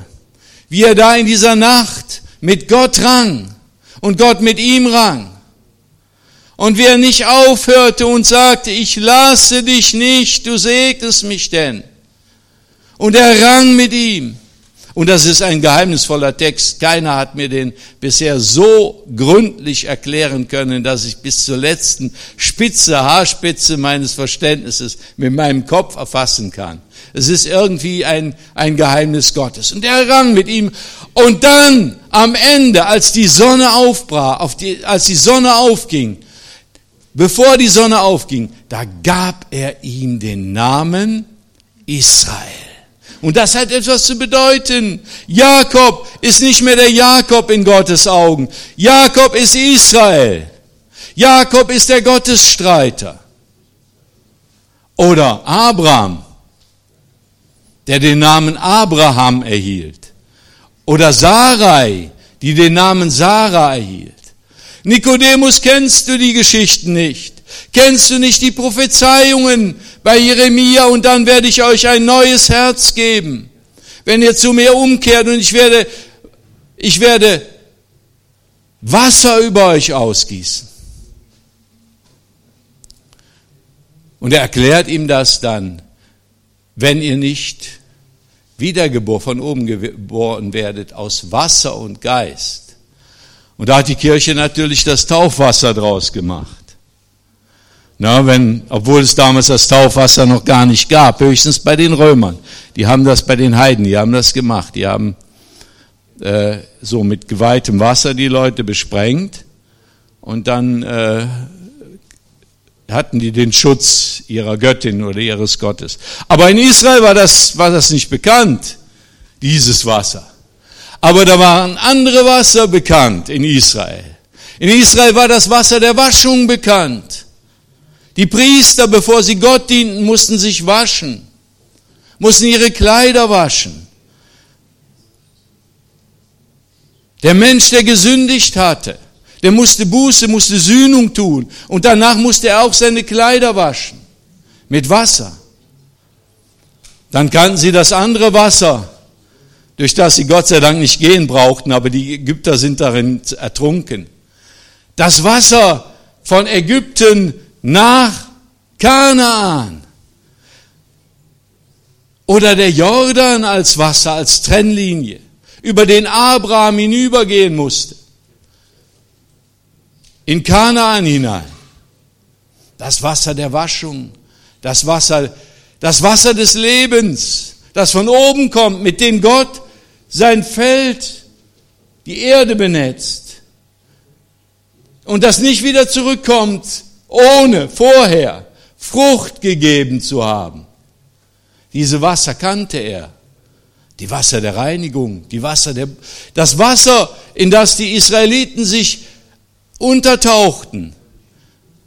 wie er da in dieser Nacht mit Gott rang und Gott mit ihm rang. Und wie er nicht aufhörte und sagte, ich lasse dich nicht, du segnest mich denn. Und er rang mit ihm. Und das ist ein geheimnisvoller Text. Keiner hat mir den bisher so gründlich erklären können, dass ich bis zur letzten Spitze, Haarspitze meines Verständnisses mit meinem Kopf erfassen kann. Es ist irgendwie ein, ein Geheimnis Gottes. Und er rang mit ihm. Und dann am Ende, als die Sonne aufbrach, auf die, als die Sonne aufging, bevor die Sonne aufging, da gab er ihm den Namen Israel. Und das hat etwas zu bedeuten. Jakob ist nicht mehr der Jakob in Gottes Augen. Jakob ist Israel. Jakob ist der Gottesstreiter. Oder Abraham der den Namen Abraham erhielt. Oder Sarai, die den Namen Sarah erhielt. Nikodemus, kennst du die Geschichten nicht? Kennst du nicht die Prophezeiungen bei Jeremia und dann werde ich euch ein neues Herz geben, wenn ihr zu mir umkehrt und ich werde, ich werde Wasser über euch ausgießen. Und er erklärt ihm das dann, wenn ihr nicht wiedergeboren, von oben geboren werdet aus Wasser und Geist. Und da hat die Kirche natürlich das Taufwasser draus gemacht. Na, wenn, obwohl es damals das Taufwasser noch gar nicht gab, höchstens bei den Römern. Die haben das bei den Heiden, die haben das gemacht. Die haben äh, so mit geweihtem Wasser die Leute besprengt und dann äh, hatten die den Schutz ihrer Göttin oder ihres Gottes. Aber in Israel war das, war das nicht bekannt, dieses Wasser. Aber da waren andere Wasser bekannt in Israel. In Israel war das Wasser der Waschung bekannt. Die Priester, bevor sie Gott dienten, mussten sich waschen, mussten ihre Kleider waschen. Der Mensch, der gesündigt hatte, der musste Buße, musste Sühnung tun. Und danach musste er auch seine Kleider waschen. Mit Wasser. Dann kannten sie das andere Wasser, durch das sie Gott sei Dank nicht gehen brauchten, aber die Ägypter sind darin ertrunken. Das Wasser von Ägypten nach Kanaan. Oder der Jordan als Wasser, als Trennlinie, über den Abraham hinübergehen musste in Kanaan hinein. Das Wasser der Waschung, das Wasser, das Wasser des Lebens, das von oben kommt, mit dem Gott sein Feld, die Erde benetzt. Und das nicht wieder zurückkommt, ohne vorher Frucht gegeben zu haben. Diese Wasser kannte er. Die Wasser der Reinigung, die Wasser der, das Wasser, in das die Israeliten sich untertauchten,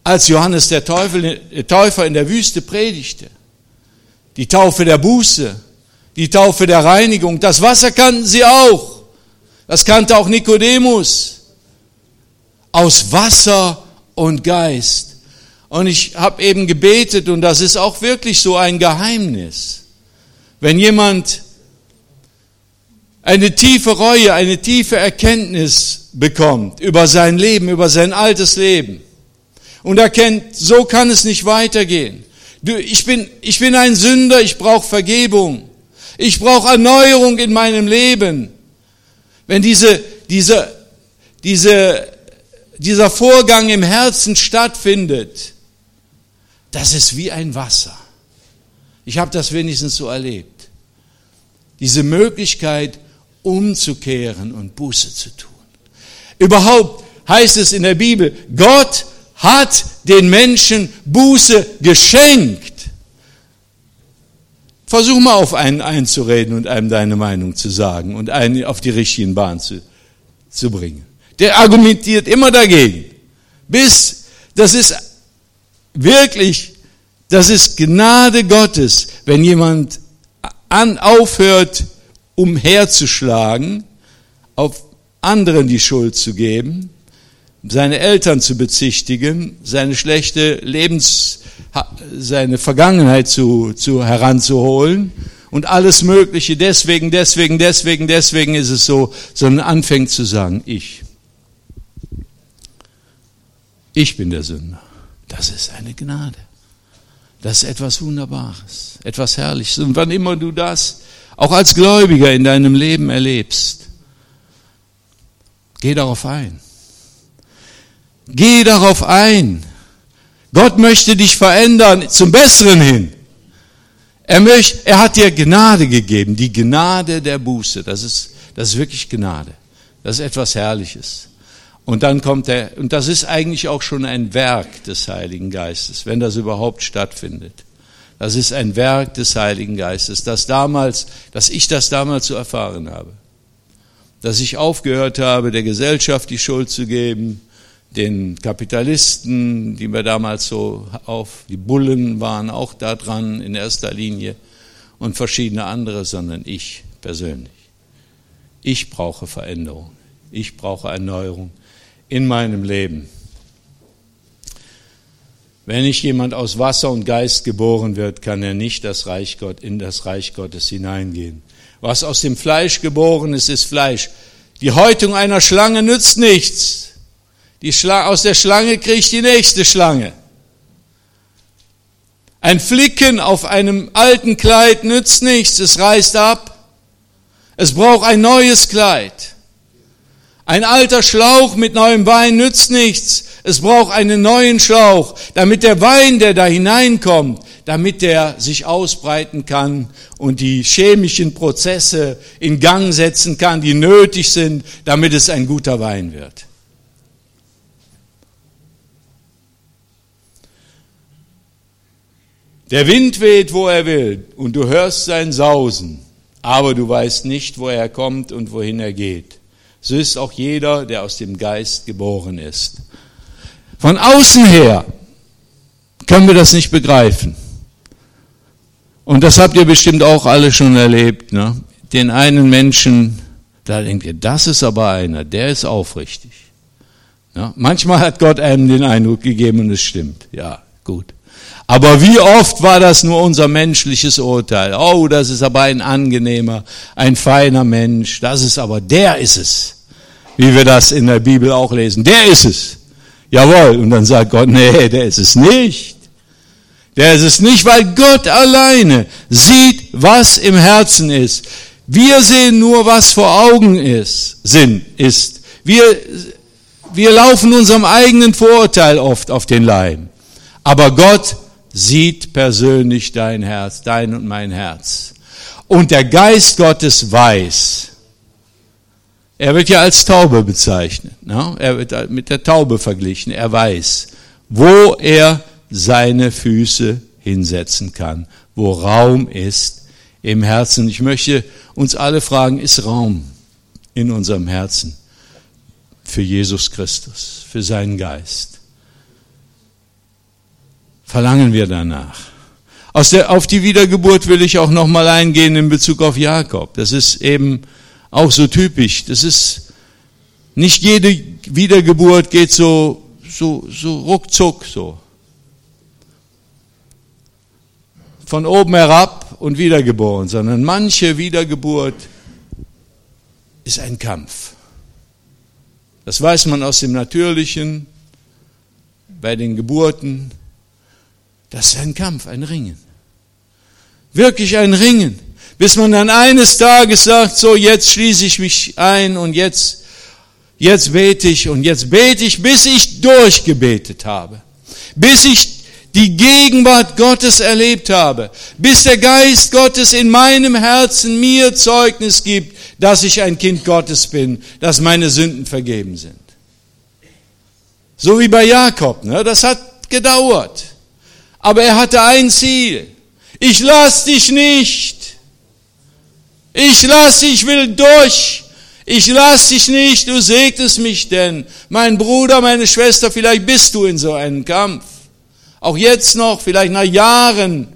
als Johannes der, Teufel, der Täufer in der Wüste predigte. Die Taufe der Buße, die Taufe der Reinigung, das Wasser kannten sie auch. Das kannte auch Nikodemus. Aus Wasser und Geist. Und ich habe eben gebetet und das ist auch wirklich so ein Geheimnis. Wenn jemand eine tiefe Reue, eine tiefe Erkenntnis bekommt über sein Leben, über sein altes Leben und erkennt, so kann es nicht weitergehen. Ich, bin, ich bin ein Sünder, ich brauche Vergebung. Ich brauche Erneuerung in meinem Leben. Wenn diese, diese, diese, dieser Vorgang im Herzen stattfindet, das ist wie ein Wasser. Ich habe das wenigstens so erlebt. Diese Möglichkeit, umzukehren und Buße zu tun. Überhaupt heißt es in der Bibel, Gott hat den Menschen Buße geschenkt. Versuch mal auf einen einzureden und einem deine Meinung zu sagen und einen auf die richtigen Bahn zu, zu bringen. Der argumentiert immer dagegen. Bis, das ist wirklich, das ist Gnade Gottes, wenn jemand an, aufhört, umherzuschlagen, auf anderen die Schuld zu geben, seine Eltern zu bezichtigen, seine schlechte Lebens, seine Vergangenheit zu, zu heranzuholen und alles Mögliche, deswegen, deswegen, deswegen, deswegen ist es so, sondern anfängt zu sagen, ich. Ich bin der Sünder. Das ist eine Gnade. Das ist etwas Wunderbares, etwas Herrliches. Und wann immer du das auch als Gläubiger in deinem Leben erlebst, geh darauf ein. Geh darauf ein. Gott möchte dich verändern zum Besseren hin. Er, möchte, er hat dir Gnade gegeben, die Gnade der Buße. Das ist, das ist wirklich Gnade. Das ist etwas Herrliches. Und dann kommt er, und das ist eigentlich auch schon ein Werk des Heiligen Geistes, wenn das überhaupt stattfindet. Das ist ein Werk des Heiligen Geistes, das damals, dass ich das damals so erfahren habe. Dass ich aufgehört habe, der Gesellschaft die Schuld zu geben, den Kapitalisten, die mir damals so auf, die Bullen waren auch da dran in erster Linie und verschiedene andere, sondern ich persönlich. Ich brauche Veränderung. Ich brauche Erneuerung in meinem Leben. Wenn nicht jemand aus Wasser und Geist geboren wird, kann er nicht das Reich Gott, in das Reich Gottes hineingehen. Was aus dem Fleisch geboren ist, ist Fleisch. Die Häutung einer Schlange nützt nichts. Die aus der Schlange kriegt die nächste Schlange. Ein Flicken auf einem alten Kleid nützt nichts, es reißt ab. Es braucht ein neues Kleid. Ein alter Schlauch mit neuem Wein nützt nichts. Es braucht einen neuen Schlauch, damit der Wein, der da hineinkommt, damit der sich ausbreiten kann und die chemischen Prozesse in Gang setzen kann, die nötig sind, damit es ein guter Wein wird. Der Wind weht, wo er will, und du hörst sein Sausen, aber du weißt nicht, wo er kommt und wohin er geht. So ist auch jeder, der aus dem Geist geboren ist. Von außen her können wir das nicht begreifen. Und das habt ihr bestimmt auch alle schon erlebt. Ne? Den einen Menschen, da denkt ihr, das ist aber einer, der ist aufrichtig. Ja? Manchmal hat Gott einem den Eindruck gegeben und es stimmt. Ja, gut. Aber wie oft war das nur unser menschliches Urteil? Oh, das ist aber ein angenehmer, ein feiner Mensch. Das ist aber, der ist es. Wie wir das in der Bibel auch lesen. Der ist es. Jawohl. Und dann sagt Gott, nee, der ist es nicht. Der ist es nicht, weil Gott alleine sieht, was im Herzen ist. Wir sehen nur, was vor Augen ist, Sinn ist. Wir, wir laufen unserem eigenen Vorurteil oft auf den Leim. Aber Gott sieht persönlich dein Herz, dein und mein Herz. Und der Geist Gottes weiß. Er wird ja als Taube bezeichnet. Ne? Er wird mit der Taube verglichen. Er weiß, wo er seine Füße hinsetzen kann, wo Raum ist im Herzen. Ich möchte uns alle fragen, ist Raum in unserem Herzen für Jesus Christus, für seinen Geist. Verlangen wir danach. Aus der, auf die Wiedergeburt will ich auch nochmal eingehen in Bezug auf Jakob. Das ist eben auch so typisch. Das ist, nicht jede Wiedergeburt geht so, so, so ruckzuck so. Von oben herab und wiedergeboren, sondern manche Wiedergeburt ist ein Kampf. Das weiß man aus dem Natürlichen, bei den Geburten. Das ist ein Kampf, ein Ringen. Wirklich ein Ringen. Bis man dann eines Tages sagt, so jetzt schließe ich mich ein und jetzt, jetzt bete ich und jetzt bete ich, bis ich durchgebetet habe. Bis ich die Gegenwart Gottes erlebt habe, bis der Geist Gottes in meinem Herzen mir Zeugnis gibt, dass ich ein Kind Gottes bin, dass meine Sünden vergeben sind. So wie bei Jakob, ne? das hat gedauert. Aber er hatte ein Ziel. Ich lass dich nicht. Ich lass dich, ich will durch. Ich lass dich nicht, du segnest mich denn. Mein Bruder, meine Schwester, vielleicht bist du in so einem Kampf. Auch jetzt noch, vielleicht nach Jahren,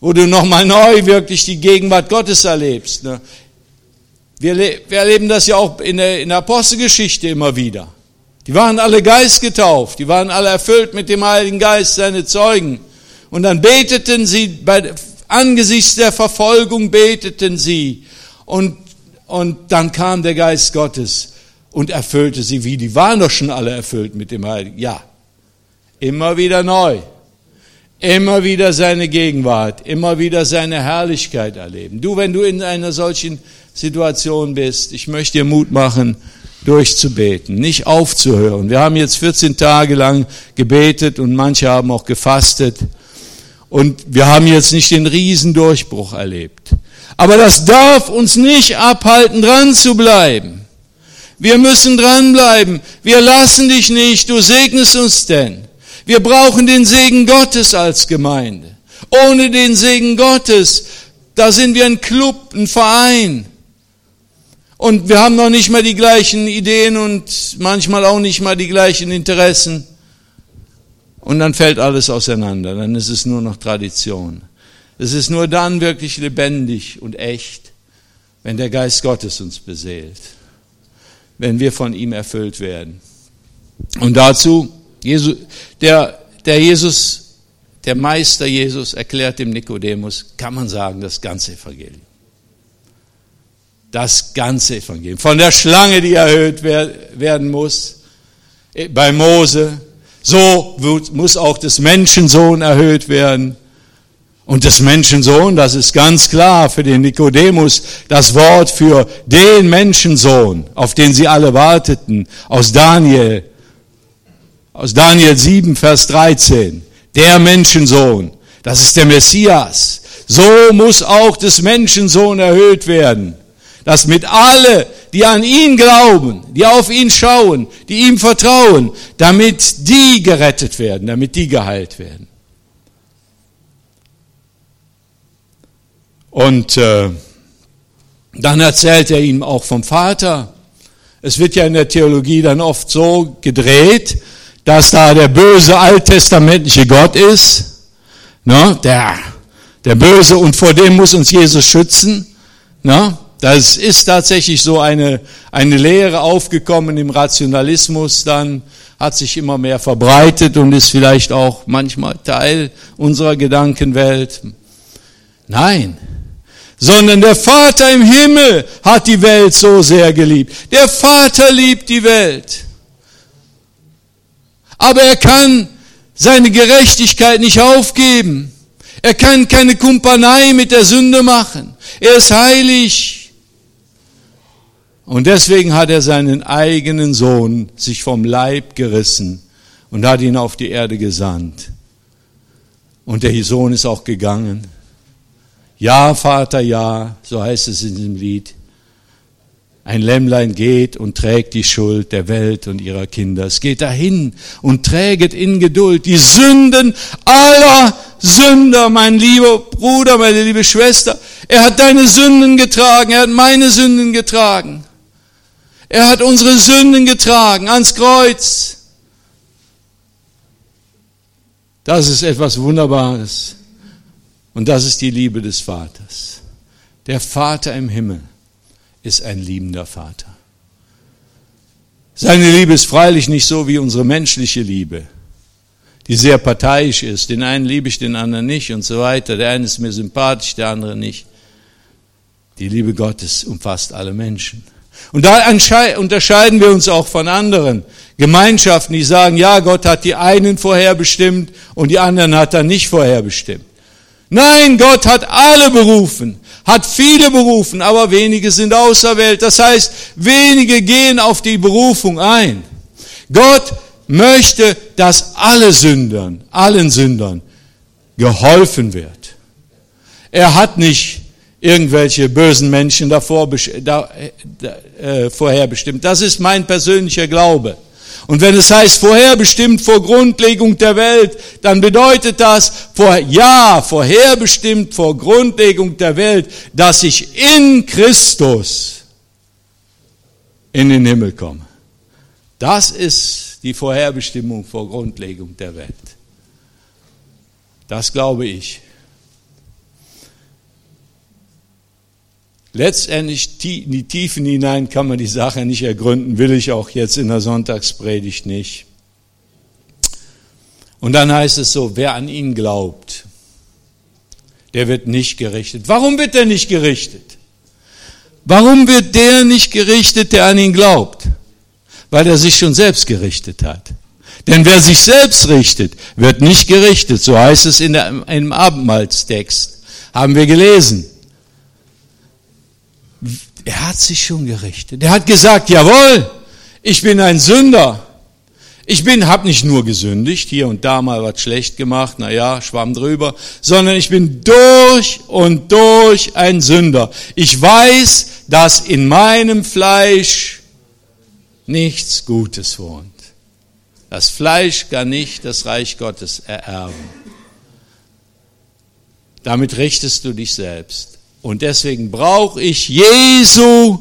wo du nochmal neu wirklich die Gegenwart Gottes erlebst. Ne? Wir, erleben das ja auch in der Apostelgeschichte immer wieder. Die waren alle geistgetauft, die waren alle erfüllt mit dem Heiligen Geist, seine Zeugen. Und dann beteten sie, bei, angesichts der Verfolgung beteten sie. Und, und dann kam der Geist Gottes und erfüllte sie, wie die waren doch schon alle erfüllt mit dem Heiligen. Ja, Immer wieder neu. Immer wieder seine Gegenwart, immer wieder seine Herrlichkeit erleben. Du, wenn du in einer solchen Situation bist, ich möchte dir Mut machen, durchzubeten, nicht aufzuhören. Wir haben jetzt 14 Tage lang gebetet und manche haben auch gefastet. Und wir haben jetzt nicht den Riesendurchbruch erlebt. Aber das darf uns nicht abhalten, dran zu bleiben. Wir müssen dranbleiben. Wir lassen dich nicht. Du segnest uns denn. Wir brauchen den Segen Gottes als Gemeinde. Ohne den Segen Gottes, da sind wir ein Club, ein Verein. Und wir haben noch nicht mal die gleichen Ideen und manchmal auch nicht mal die gleichen Interessen. Und dann fällt alles auseinander. Dann ist es nur noch Tradition. Es ist nur dann wirklich lebendig und echt, wenn der Geist Gottes uns beseelt. Wenn wir von ihm erfüllt werden. Und dazu Jesus, der, der Jesus, der Meister Jesus erklärt dem Nikodemus, kann man sagen, das ganze Evangelium. Das ganze Evangelium. Von der Schlange, die erhöht werden muss, äh, bei Mose, so muss auch des Menschensohn erhöht werden. Und des Menschensohn, das ist ganz klar für den Nikodemus das Wort für den Menschensohn, auf den sie alle warteten, aus Daniel aus Daniel 7, Vers 13. Der Menschensohn, das ist der Messias. So muss auch des Menschensohn erhöht werden, dass mit alle, die an ihn glauben, die auf ihn schauen, die ihm vertrauen, damit die gerettet werden, damit die geheilt werden. Und äh, dann erzählt er ihm auch vom Vater. Es wird ja in der Theologie dann oft so gedreht, dass da der böse alttestamentliche Gott ist, ne, der, der böse und vor dem muss uns Jesus schützen. Ne? Das ist tatsächlich so eine, eine Lehre aufgekommen im Rationalismus, dann hat sich immer mehr verbreitet und ist vielleicht auch manchmal Teil unserer Gedankenwelt. Nein, sondern der Vater im Himmel hat die Welt so sehr geliebt. Der Vater liebt die Welt aber er kann seine Gerechtigkeit nicht aufgeben. Er kann keine Kumpanei mit der Sünde machen. Er ist heilig. Und deswegen hat er seinen eigenen Sohn sich vom Leib gerissen und hat ihn auf die Erde gesandt. Und der Sohn ist auch gegangen. Ja, Vater, ja, so heißt es in diesem Lied. Ein Lämmlein geht und trägt die Schuld der Welt und ihrer Kinder. Es geht dahin und träget in Geduld die Sünden aller Sünder, mein lieber Bruder, meine liebe Schwester. Er hat deine Sünden getragen, er hat meine Sünden getragen. Er hat unsere Sünden getragen ans Kreuz. Das ist etwas Wunderbares. Und das ist die Liebe des Vaters. Der Vater im Himmel ist ein liebender Vater. Seine Liebe ist freilich nicht so wie unsere menschliche Liebe, die sehr parteiisch ist. Den einen liebe ich, den anderen nicht und so weiter. Der eine ist mir sympathisch, der andere nicht. Die Liebe Gottes umfasst alle Menschen. Und da unterscheiden wir uns auch von anderen Gemeinschaften, die sagen, ja, Gott hat die einen vorherbestimmt und die anderen hat er nicht vorherbestimmt. Nein, Gott hat alle berufen, hat viele berufen, aber wenige sind auserwählt. Das heißt, wenige gehen auf die Berufung ein. Gott möchte, dass alle Sündern, allen Sündern geholfen wird. Er hat nicht irgendwelche bösen Menschen davor, da, äh, vorherbestimmt. Das ist mein persönlicher Glaube. Und wenn es heißt vorherbestimmt vor Grundlegung der Welt, dann bedeutet das vor, ja, vorherbestimmt vor Grundlegung der Welt, dass ich in Christus in den Himmel komme. Das ist die Vorherbestimmung vor Grundlegung der Welt. Das glaube ich. Letztendlich in die Tiefen hinein kann man die Sache nicht ergründen, will ich auch jetzt in der Sonntagspredigt nicht. Und dann heißt es so, wer an ihn glaubt, der wird nicht gerichtet. Warum wird er nicht gerichtet? Warum wird der nicht gerichtet, der an ihn glaubt? Weil er sich schon selbst gerichtet hat. Denn wer sich selbst richtet, wird nicht gerichtet. So heißt es in, der, dem Abendmahlstext. Haben wir gelesen. Er hat sich schon gerichtet. Er hat gesagt, jawohl, ich bin ein Sünder. Ich bin, hab nicht nur gesündigt, hier und da mal was schlecht gemacht, na ja, schwamm drüber, sondern ich bin durch und durch ein Sünder. Ich weiß, dass in meinem Fleisch nichts Gutes wohnt. Das Fleisch kann nicht das Reich Gottes ererben. Damit richtest du dich selbst. Und deswegen brauche ich Jesu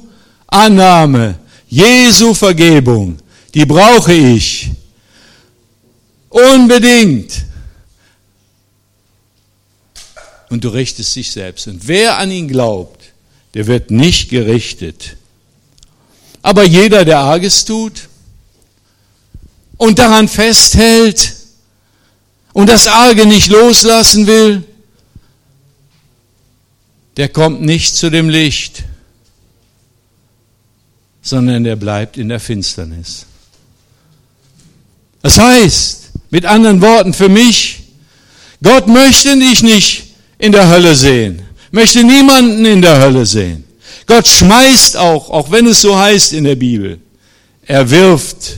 Annahme, Jesu Vergebung. Die brauche ich. Unbedingt. Und du richtest dich selbst. Und wer an ihn glaubt, der wird nicht gerichtet. Aber jeder, der Arges tut und daran festhält und das Arge nicht loslassen will, der kommt nicht zu dem Licht, sondern der bleibt in der Finsternis. Das heißt, mit anderen Worten, für mich, Gott möchte dich nicht in der Hölle sehen, möchte niemanden in der Hölle sehen. Gott schmeißt auch, auch wenn es so heißt in der Bibel, er wirft.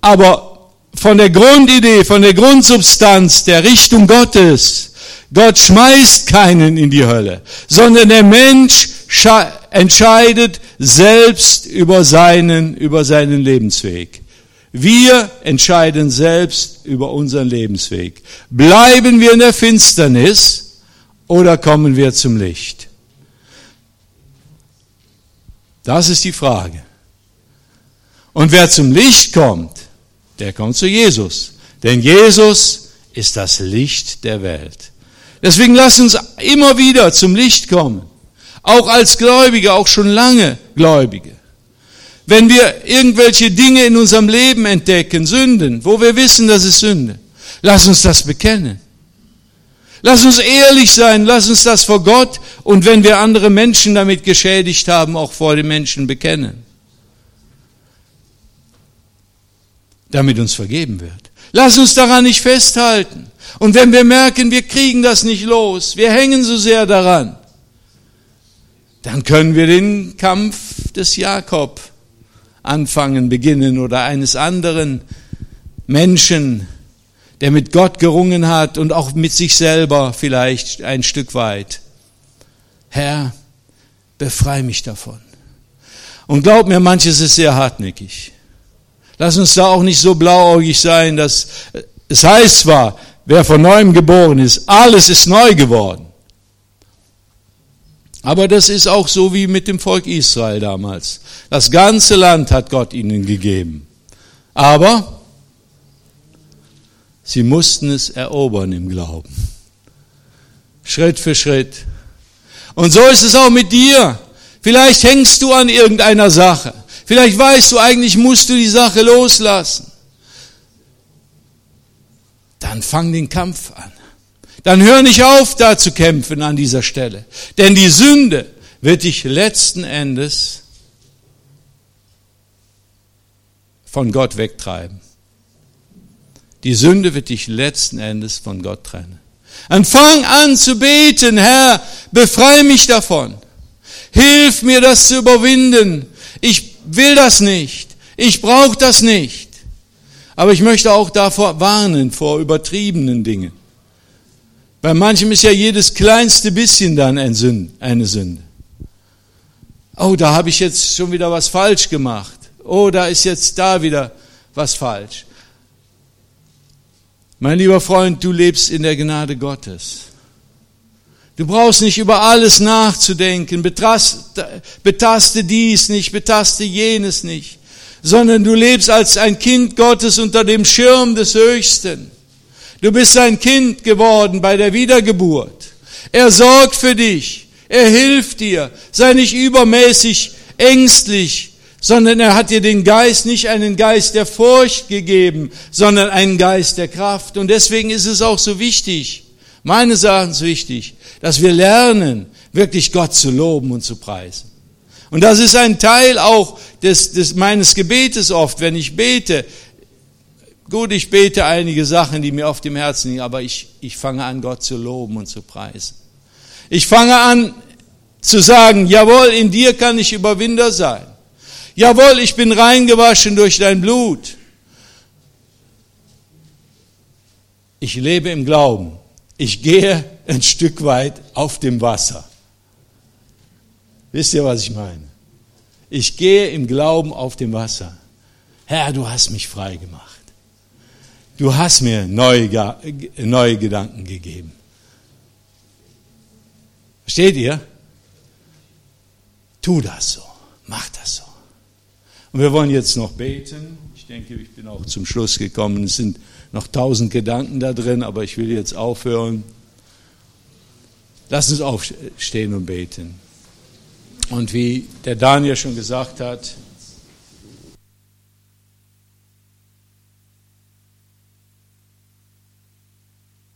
Aber von der Grundidee, von der Grundsubstanz der Richtung Gottes, Gott schmeißt keinen in die Hölle, sondern der Mensch entscheidet selbst über seinen, über seinen Lebensweg. Wir entscheiden selbst über unseren Lebensweg. Bleiben wir in der Finsternis oder kommen wir zum Licht? Das ist die Frage. Und wer zum Licht kommt, der kommt zu Jesus. Denn Jesus ist das Licht der Welt. Deswegen lass uns immer wieder zum Licht kommen. Auch als Gläubige, auch schon lange Gläubige. Wenn wir irgendwelche Dinge in unserem Leben entdecken, Sünden, wo wir wissen, das ist Sünde, lass uns das bekennen. Lass uns ehrlich sein, lass uns das vor Gott und wenn wir andere Menschen damit geschädigt haben, auch vor den Menschen bekennen. Damit uns vergeben wird. Lass uns daran nicht festhalten. Und wenn wir merken, wir kriegen das nicht los, wir hängen so sehr daran, dann können wir den Kampf des Jakob anfangen, beginnen oder eines anderen Menschen, der mit Gott gerungen hat und auch mit sich selber vielleicht ein Stück weit. Herr, befreie mich davon. Und glaub mir, manches ist sehr hartnäckig. Lass uns da auch nicht so blauäugig sein, dass es heißt zwar, wer von neuem geboren ist, alles ist neu geworden. Aber das ist auch so wie mit dem Volk Israel damals. Das ganze Land hat Gott ihnen gegeben. Aber sie mussten es erobern im Glauben. Schritt für Schritt. Und so ist es auch mit dir. Vielleicht hängst du an irgendeiner Sache. Vielleicht weißt du, eigentlich musst du die Sache loslassen. Dann fang den Kampf an. Dann hör nicht auf, da zu kämpfen an dieser Stelle. Denn die Sünde wird dich letzten Endes von Gott wegtreiben. Die Sünde wird dich letzten Endes von Gott trennen. Und fang an zu beten, Herr, befreie mich davon. Hilf mir, das zu überwinden. Ich will das nicht. Ich brauche das nicht. Aber ich möchte auch davor warnen, vor übertriebenen Dingen. Bei manchem ist ja jedes kleinste bisschen dann eine Sünde. Oh, da habe ich jetzt schon wieder was falsch gemacht. Oh, da ist jetzt da wieder was falsch. Mein lieber Freund, du lebst in der Gnade Gottes. Du brauchst nicht über alles nachzudenken, betaste, betaste dies nicht, betaste jenes nicht, sondern du lebst als ein Kind Gottes unter dem Schirm des Höchsten. Du bist sein Kind geworden bei der Wiedergeburt. Er sorgt für dich. Er hilft dir. Sei nicht übermäßig ängstlich, sondern er hat dir den Geist, nicht einen Geist der Furcht gegeben, sondern einen Geist der Kraft. Und deswegen ist es auch so wichtig, meines Erachtens wichtig, dass wir lernen, wirklich Gott zu loben und zu preisen. Und das ist ein Teil auch des, des meines Gebetes oft, wenn ich bete. Gut, ich bete einige Sachen, die mir auf dem Herzen liegen, aber ich, ich fange an, Gott zu loben und zu preisen. Ich fange an zu sagen, jawohl, in dir kann ich Überwinder sein. Jawohl, ich bin reingewaschen durch dein Blut. Ich lebe im Glauben. Ich gehe ein Stück weit auf dem Wasser. Wisst ihr, was ich meine? Ich gehe im Glauben auf dem Wasser. Herr, du hast mich frei gemacht. Du hast mir neue, neue Gedanken gegeben. Versteht ihr? Tu das so. Mach das so. Und wir wollen jetzt noch beten. Ich denke, ich bin auch zum Schluss gekommen. Es sind noch tausend Gedanken da drin, aber ich will jetzt aufhören. Lass uns aufstehen und beten. Und wie der Daniel schon gesagt hat,